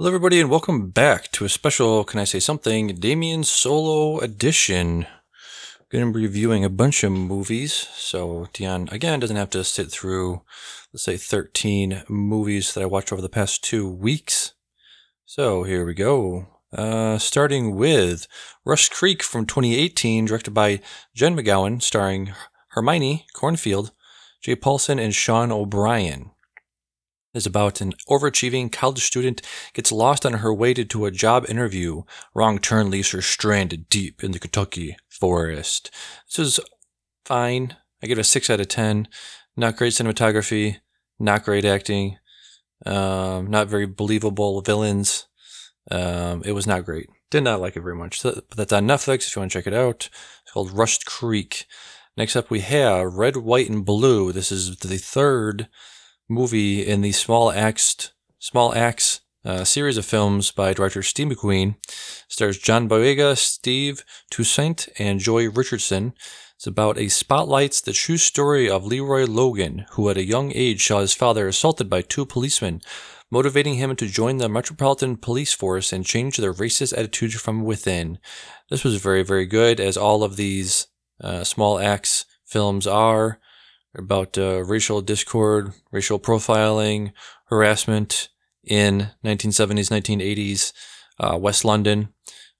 Hello, everybody, and welcome back to a special Can I Say Something Damian Solo edition. Going to be reviewing a bunch of movies. So, Dion, again, doesn't have to sit through, let's say, 13 movies that I watched over the past two weeks. So, here we go. Uh, starting with Rust Creek from 2018, directed by Jen McGowan, starring Hermione Corfield, Jay Paulson, and Sean O'Bryan is about an overachieving college student gets lost on her way to a job interview. Wrong turn leaves her stranded deep in the Kentucky forest. This is fine. I give it a six out of ten. Not great cinematography, not great acting, um, not very believable villains. Um, it was not great. Did not like it very much. But that's on Netflix if you want to check it out. It's called Rust Creek. Next up, we have Red, White, and Blue. This is the third movie in the Small Axe Small Axe uh, series of films by director Steve McQueen. Stars John Boyega, Steve Toussaint, and Joy Richardson. It's about a spotlights the true story of Leroy Logan, who at a young age saw his father assaulted by two policemen, motivating him to join the Metropolitan Police Force and change their racist attitudes from within. This was very, very good, as all of these uh, small axe films are about uh, racial discord, racial profiling, harassment in 1970s, 1980s uh, West London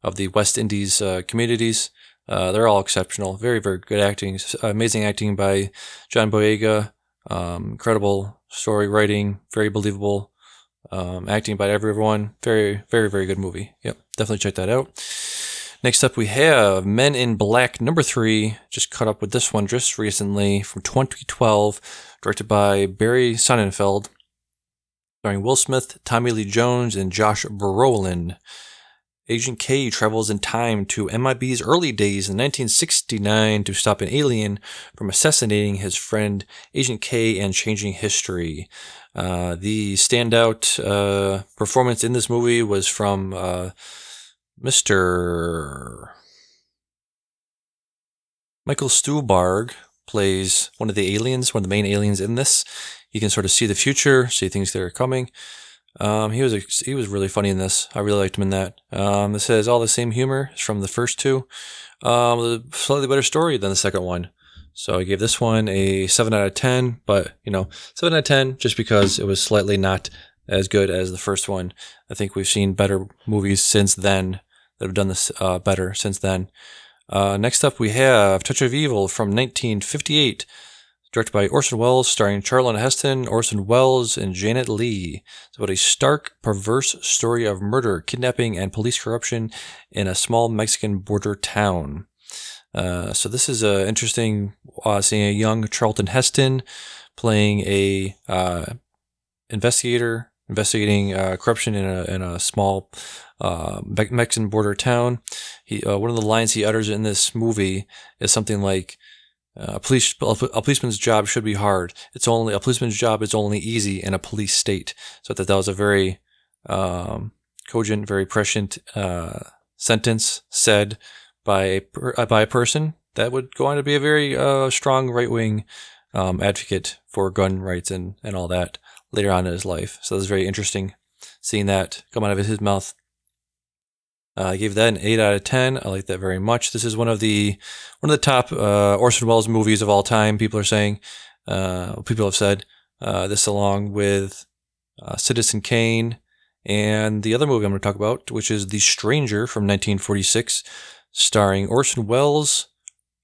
of the West Indies uh, communities. Uh, they're all exceptional. Very, very good acting. Amazing acting by John Boyega. Um, incredible story writing. Very believable. Um, acting by everyone. Very, very, very good movie. Yep. Definitely check that out. Next up, we have Men in Black number three. Just caught up with this one just recently from 2012, directed by Barry Sonnenfeld, starring Will Smith, Tommy Lee Jones, and Josh Brolin. Agent K travels in time to MIB's early days in 1969 to stop an alien from assassinating his friend Agent K and changing history. Uh, the standout uh, performance in this movie was from uh, Mr. Michael Stuhlbarg plays one of the aliens, one of the main aliens in this. You can sort of see the future, see things that are coming. Um, he was he was really funny in this. I really liked him in that. Um, this has all the same humor from the first two. Um, a slightly better story than the second one. So I gave this one a seven out of ten, but you know, seven out of ten just because it was slightly not as good as the first one. I think we've seen better movies since then that have done this uh, better since then. Uh, next up, we have Touch of Evil from 1958, directed by Orson Welles, starring Charlton Heston, Orson Welles, and Janet Leigh. It's about a stark, perverse story of murder, kidnapping, and police corruption in a small Mexican border town. Uh, so this is uh, interesting uh, seeing a young Charlton Heston playing a uh, investigator investigating uh, corruption in a, in a small uh, Mexican border town. He uh, one of the lines he utters in this movie is something like, uh, "A police a policeman's job should be hard. It's only a policeman's job is only easy in a police state." So that that was a very um, cogent, very prescient uh, sentence said by a, uh, by a person that would go on to be a very strong right wing um, advocate for gun rights and and all that later on in his life. So it was very interesting seeing that come out of his mouth. Uh, I gave that an eight out of ten. I like that very much. This is one of the one of the top uh, Orson Welles movies of all time. People are saying, uh, people have said uh, this along with uh, Citizen Kane and the other movie I'm going to talk about, which is The Stranger from 1946, starring Orson Welles,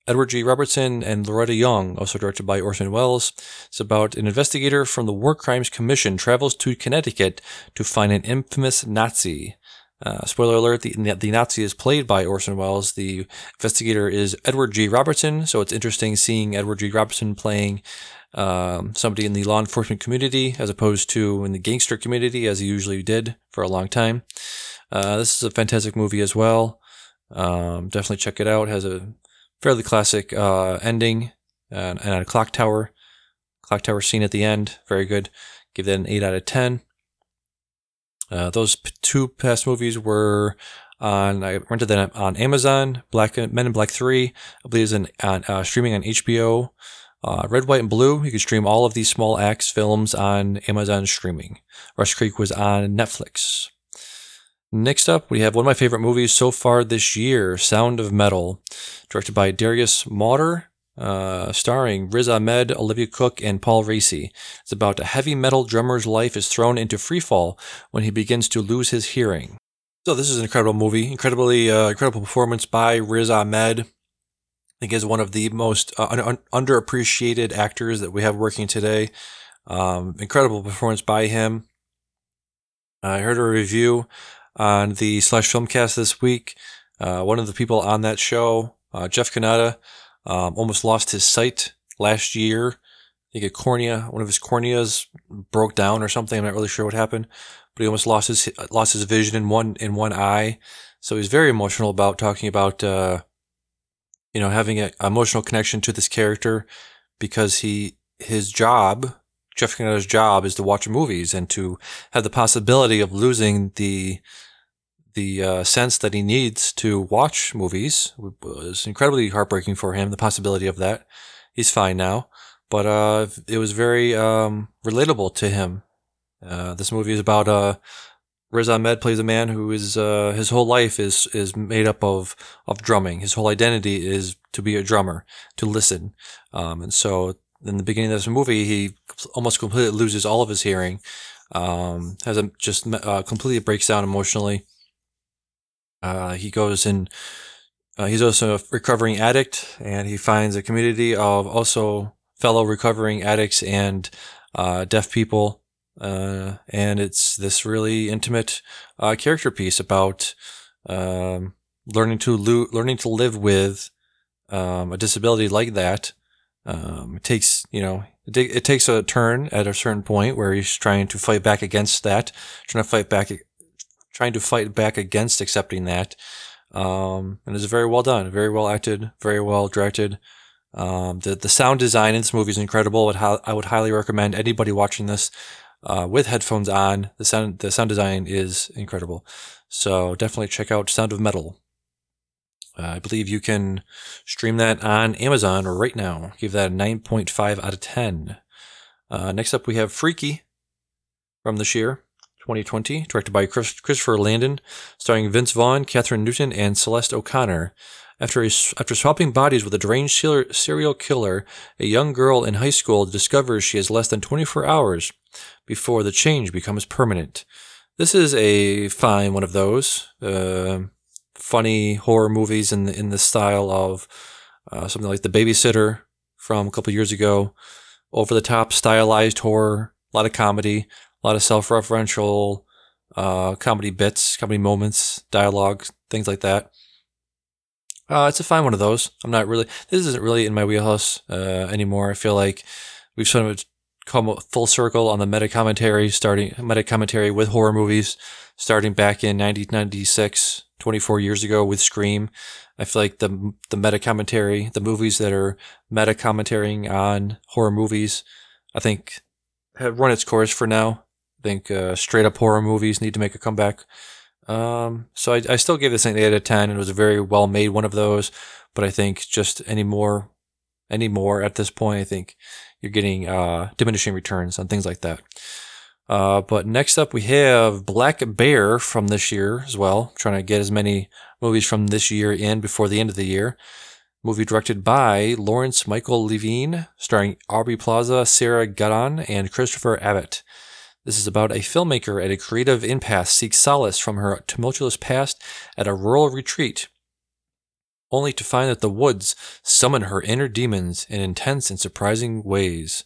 Edward G. Robertson and Loretta Young, also directed by Orson Welles. It's about an investigator from the War Crimes Commission travels to Connecticut to find an infamous Nazi. Uh, spoiler alert, the, the Nazi is played by Orson Welles. The investigator is Edward G. Robertson, so it's interesting seeing Edward G. Robertson playing um, somebody in the law enforcement community as opposed to in the gangster community as he usually did for a long time. Uh, this is a fantastic movie as well. Um, definitely check it out. It has a fairly classic uh, ending and, and, a clock tower. Clock tower scene at the end, very good. Give that an eight out of ten. Uh, those p- two past movies were on. I rented them on Amazon. Black Men in Black Three, I believe, is on uh, streaming on HBO. Uh, Red, White, and Blue. You can stream all of these small axe films on Amazon streaming. Rust Creek was on Netflix. Next up, we have one of my favorite movies so far this year, Sound of Metal, directed by Darius Marder, uh, starring Riz Ahmed, Olivia Cooke, and Paul Raci. It's about a heavy metal drummer's life is thrown into freefall when he begins to lose his hearing. So this is an incredible movie, incredibly uh, incredible performance by Riz Ahmed. I think is one of the most uh, un- underappreciated actors that we have working today. Um, incredible performance by him. I heard a review on the Slash Filmcast this week. Uh, one of the people on that show, uh, Jeff Cannata, um, almost lost his sight last year. I think a cornea, one of his corneas broke down or something. I'm not really sure what happened, but he almost lost his lost his vision in one in one eye. So he's very emotional about talking about uh, you know having an emotional connection to this character because he his job Jeff Cannata's job is to watch movies and to have the possibility of losing the the uh, sense that he needs to watch movies was incredibly heartbreaking for him. The possibility of that. He's fine now, but uh, it was very um, relatable to him. Uh, this movie is about uh, Riz Ahmed plays a man who is uh, his whole life is is made up of of drumming. His whole identity is to be a drummer, to listen, um, and so in the beginning of this movie, he almost completely loses all of his hearing. Um, has a just uh, completely breaks down emotionally. Uh, he goes and uh, he's also a recovering addict, and he finds a community of also fellow recovering addicts and uh, deaf people. Uh, and it's this really intimate uh, character piece about um, learning to lo- learning to live with um, a disability like that um, it takes, you know, it, it, takes a turn at a certain point where he's trying to fight back against that, trying to fight back, trying to fight back against accepting that. Um, and it's very well done, very well acted, very well directed. Um, the the sound design in this movie is incredible. I would highly recommend anybody watching this uh, with headphones on. The sound the sound design is incredible. So definitely check out Sound of Metal. Uh, I believe you can stream that on Amazon right now. Give that a 9.5 out of 10. Uh, next up, we have Freaky from this year, 2020, directed by Chris, Christopher Landon, starring Vince Vaughn, Kathryn Newton, and Celeste O'Connor. After, a, after swapping bodies with a deranged serial killer, a young girl in high school discovers she has less than 24 hours before the change becomes permanent. This is a fine one of those. Uh, funny horror movies in the, in the style of uh, something like The Babysitter from a couple years ago, over the top stylized horror, a lot of comedy, a lot of self referential uh, comedy bits, comedy moments, dialogue, things like that. Uh, it's a fine one of those. I'm not really. This isn't really in my wheelhouse uh, anymore. I feel like we've sort of come full circle on the meta commentary, starting meta commentary with horror movies, starting back in 1996 24 years ago with Scream. I feel like the the meta commentary, the movies that are meta commentarying on horror movies, I think have run its course for now. I think uh, straight up horror movies need to make a comeback. Um, so I, I still gave this an 8 out of 10. It was a very well made one of those, but I think just any more, any more at this point, I think you're getting uh, diminishing returns on things like that. Uh, but next up, we have Black Bear from this year as well. Trying to get as many movies from this year in before the end of the year. Movie directed by Lawrence Michael Levine, starring Aubrey Plaza, Sarah Gadon, and Christopher Abbott. This is about a filmmaker at a creative impasse seeks solace from her tumultuous past at a rural retreat, only to find that the woods summon her inner demons in intense and surprising ways.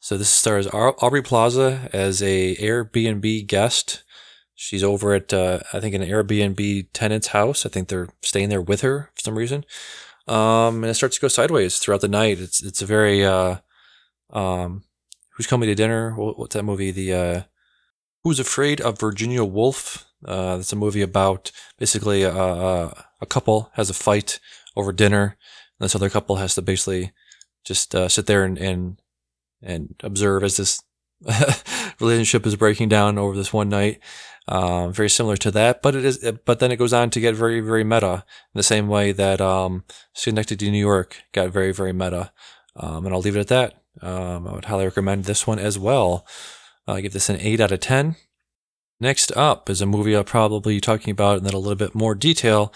So this stars Aubrey Plaza as a Airbnb guest. She's over at uh, I think an Airbnb tenant's house. I think they're staying there with her for some reason. Um, and it starts to go sideways throughout the night. It's it's a very uh, um, who's coming to dinner? What's that movie? The uh, Who's Afraid of Virginia Woolf? Uh, it's a movie about basically a, a, a, couple has a fight over dinner, and this other couple has to basically just uh, sit there and, and and observe as this relationship is breaking down over this one night. Um, very similar to that, but it is, but then it goes on to get very, very meta in the same way that, um, Synecdoche New York got very, very meta. Um, and I'll leave it at that. Um, I would highly recommend this one as well. I give this an eight out of 10. Next up is a movie I'll probably be talking about in a little bit more detail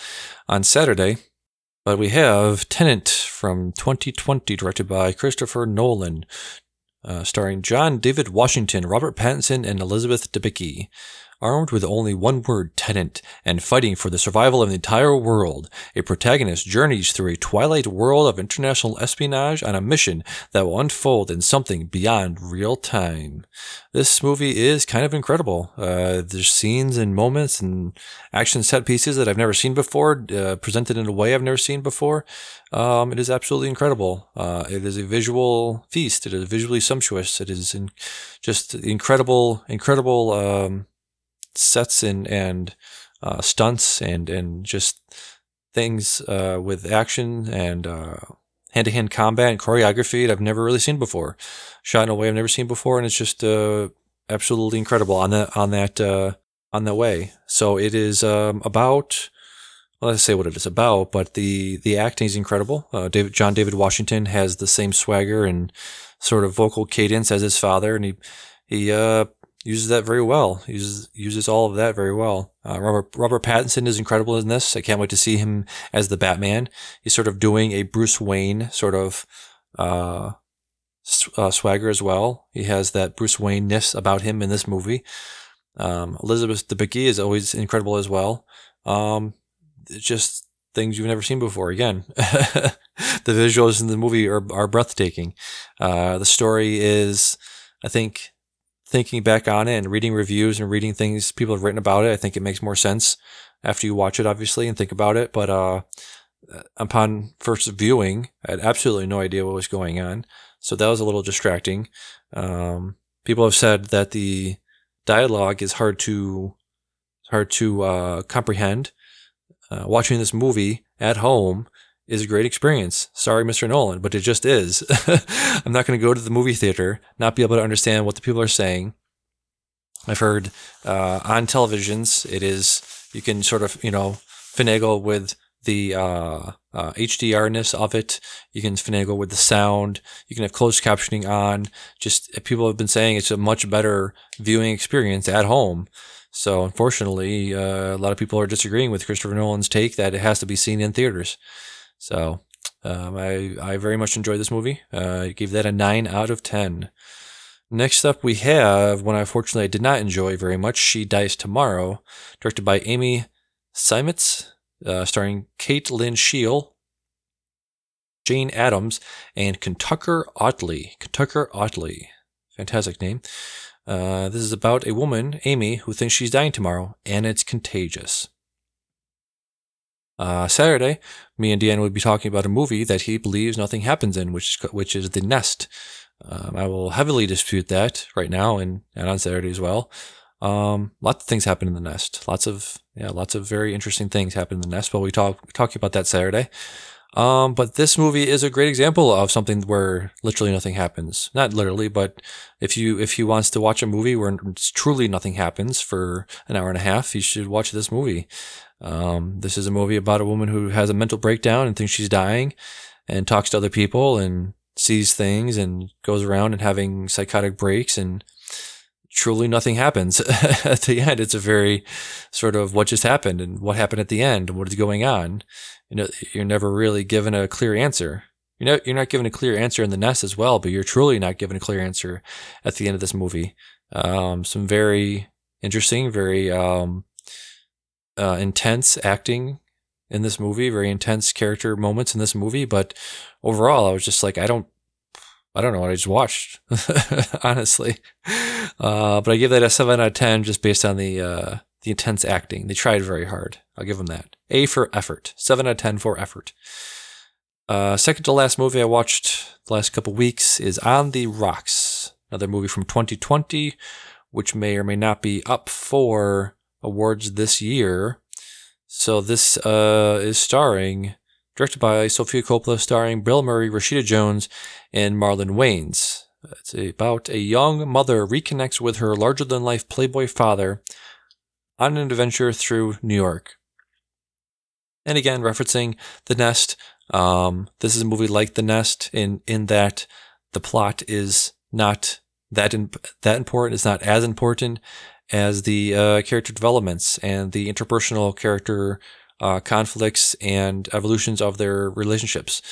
on Saturday. But we have Tenet from 2020, directed by Christopher Nolan, uh, starring John David Washington, Robert Pattinson, and Elizabeth Debicki. Armed with only one word, tenet, and fighting for the survival of the entire world, a protagonist journeys through a twilight world of international espionage on a mission that will unfold in something beyond real time. This movie is kind of incredible. Uh, there's scenes and moments and action set pieces that I've never seen before, uh, presented in a way I've never seen before. Um, it is absolutely incredible. Uh, it is a visual feast. It is visually sumptuous. It is in, just incredible, incredible um, sets and and uh, stunts and and just things uh, with action and hand to hand combat and choreography that I've never really seen before. Shot in a way I've never seen before, and it's just uh, absolutely incredible on that on that uh, on that way. So it is um, about. Well, let's say what it is about, but the the acting is incredible. Uh, David John David Washington has the same swagger and sort of vocal cadence as his father, and he he uh, uses that very well. Uses uses all of that very well. Uh, Robert Robert Pattinson is incredible in this. I can't wait to see him as the Batman. He's sort of doing a Bruce Wayne sort of uh, uh, swagger as well. He has that Bruce Wayne ness about him in this movie. Um, Elizabeth Debicki is always incredible as well. Um, just things you've never seen before. Again, the visuals in the movie are, are breathtaking. Uh, the story is, I think, thinking back on it and reading reviews and reading things people have written about it, I think it makes more sense after you watch it, obviously, and think about it. But uh, upon first viewing, I had absolutely no idea what was going on. So that was a little distracting. Um, people have said that the dialogue is hard to hard to uh, comprehend. Uh, watching this movie at home is a great experience. Sorry, Mr. Nolan, but it just is. I'm not going to go to the movie theater, not be able to understand what the people are saying. I've heard uh, on televisions, it is, you can sort of, you know, finagle with the uh, uh, HDRness of it. You can finagle with the sound. You can have closed captioning on. Just people have been saying it's a much better viewing experience at home. So unfortunately, uh, a lot of people are disagreeing with Christopher Nolan's take that it has to be seen in theaters. So um, I I very much enjoyed this movie. Uh, I gave that a nine out of ten. Next up, we have one I fortunately did not enjoy very much. She Dies Tomorrow, directed by Amy Seimetz, uh, starring Kate Lyn Sheil, Jane Adams, and Kentucker Audley. Kentucker Audley, fantastic name. Uh, this is about a woman, Amy, who thinks she's dying tomorrow, and it's contagious. Uh, Saturday, me and Deanna would be talking about a movie that he believes nothing happens in, which is, which is The Nest. Um, I will heavily dispute that right now and, and on Saturday as well. Um, lots of things happen in the nest. Lots of yeah, lots of very interesting things happen in the nest. But we talk talking about that Saturday. Um, but this movie is a great example of something where literally nothing happens. Not literally, but if you if he wants to watch a movie where truly nothing happens for an hour and a half, he should watch this movie. Um, this is a movie about a woman who has a mental breakdown and thinks she's dying, and talks to other people and sees things and goes around and having psychotic breaks and truly nothing happens at the end. It's a very sort of what just happened and what happened at the end and what is going on. You know, you're never really given a clear answer. You're not, you're not given a clear answer in the nest as well, but you're truly not given a clear answer at the end of this movie. Um, some very interesting, very, um, uh, intense acting in this movie, very intense character moments in this movie. But overall, I was just like, I don't, I don't know what I just watched, honestly. Uh, but I give that a seven out of ten just based on the uh, the intense acting. They tried very hard. I'll give them that. A for effort. Seven out of ten for effort. Uh, second to last movie I watched the last couple weeks is On the Rocks, another movie from 2020, which may or may not be up for awards this year. So this uh, is starring, directed by Sofia Coppola, starring Bill Murray, Rashida Jones, and Marlon Wayans. It's about a young mother reconnects with her larger-than-life playboy father on an adventure through New York. And again, referencing The Nest. Um, this is a movie like The Nest in in that the plot is not that in, that important. It's not as important as the uh, character developments and the interpersonal character uh, conflicts and evolutions of their relationships.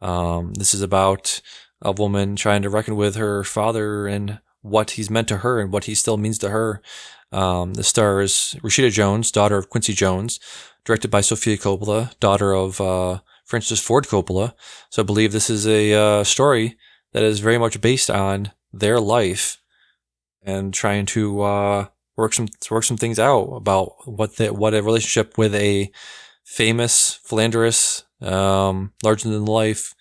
Um, this is about a woman trying to reckon with her father and what he's meant to her and what he still means to her. Um, the stars Rashida Jones, daughter of Quincy Jones, directed by Sofia Coppola, daughter of uh, Francis Ford Coppola. So I believe this is a uh, story that is very much based on their life and trying to uh, work some work some things out about what the, what a relationship with a famous, philanderous, um, larger than life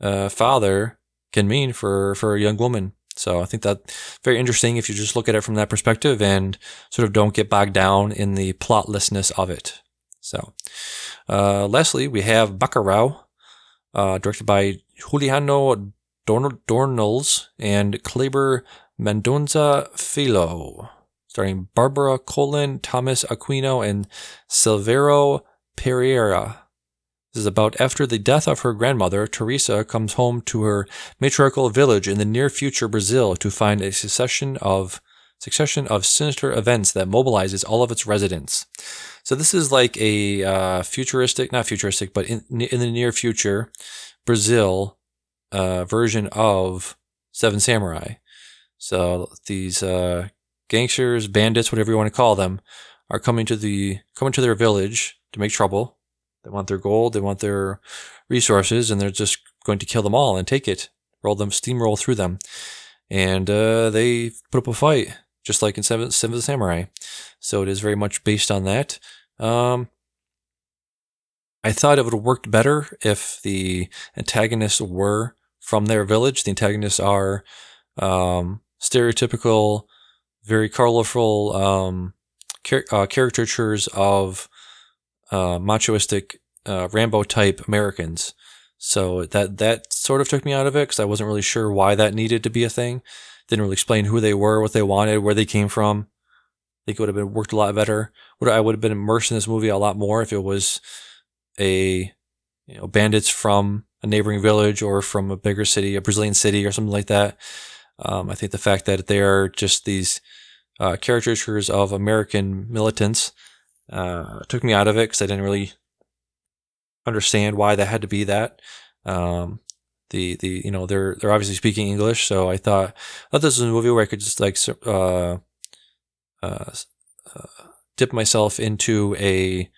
uh, father can mean for for a young woman. So I think that very interesting if you just look at it from that perspective and sort of don't get bogged down in the plotlessness of it. So, uh, lastly, we have Bacurau, uh, directed by Juliano Dornelles and Kleber Mendonça Filho, starring Barbara Colen, Thomas Aquino, and Silvero Pereira. This is about after the death of her grandmother, Teresa comes home to her matriarchal village in the near future Brazil to find a succession of succession of sinister events that mobilizes all of its residents. So this is like a uh, futuristic, not futuristic, but in in the near future, Brazil uh, version of Seven Samurai. So these uh, gangsters, bandits, whatever you want to call them, are coming to the coming to their village to make trouble they want their gold, they want their resources, and they're just going to kill them all and take it, roll them, steamroll through them. And uh, they put up a fight, just like in Seven, Seven of the Samurai. So it is very much based on that. Um, I thought it would have worked better if the antagonists were from their village. The antagonists are um, stereotypical, very colorful um, uh, caricatures of uh, machoistic uh, Rambo type Americans. So that that sort of took me out of it because I wasn't really sure why that needed to be a thing. Didn't really explain who they were, what they wanted, where they came from. I think it would have been worked a lot better. Would I would have been immersed in this movie a lot more if it was a you know bandits from a neighboring village or from a bigger city, a Brazilian city or something like that. Um, I think the fact that they are just these uh, caricatures of American militants uh, took me out of it because I didn't really understand why that had to be that. Um, the the you know they're they're obviously speaking English, so I thought I this was a movie where I could just like uh, uh, uh, dip myself into a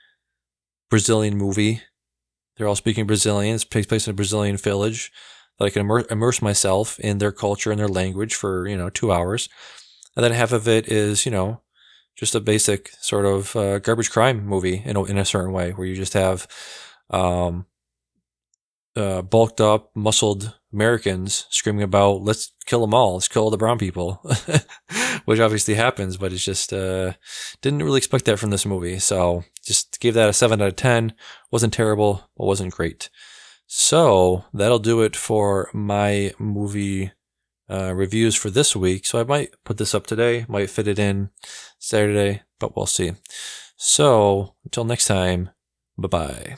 Brazilian movie. They're all speaking Brazilian. It takes place in a Brazilian village. That I can immer- immerse myself in their culture and their language for you know two hours, and then half of it is you know just a basic sort of uh, garbage crime movie in a, in a certain way, where you just have um, uh, bulked up, muscled Americans screaming about "Let's kill them all! Let's kill all the brown people," which obviously happens, but it's just uh, didn't really expect that from this movie. So just gave that a seven out of ten. wasn't terrible, but wasn't great. So that'll do it for my movie uh, reviews for this week. So I might put this up today, might fit it in Saturday, but we'll see. So until next time, bye bye.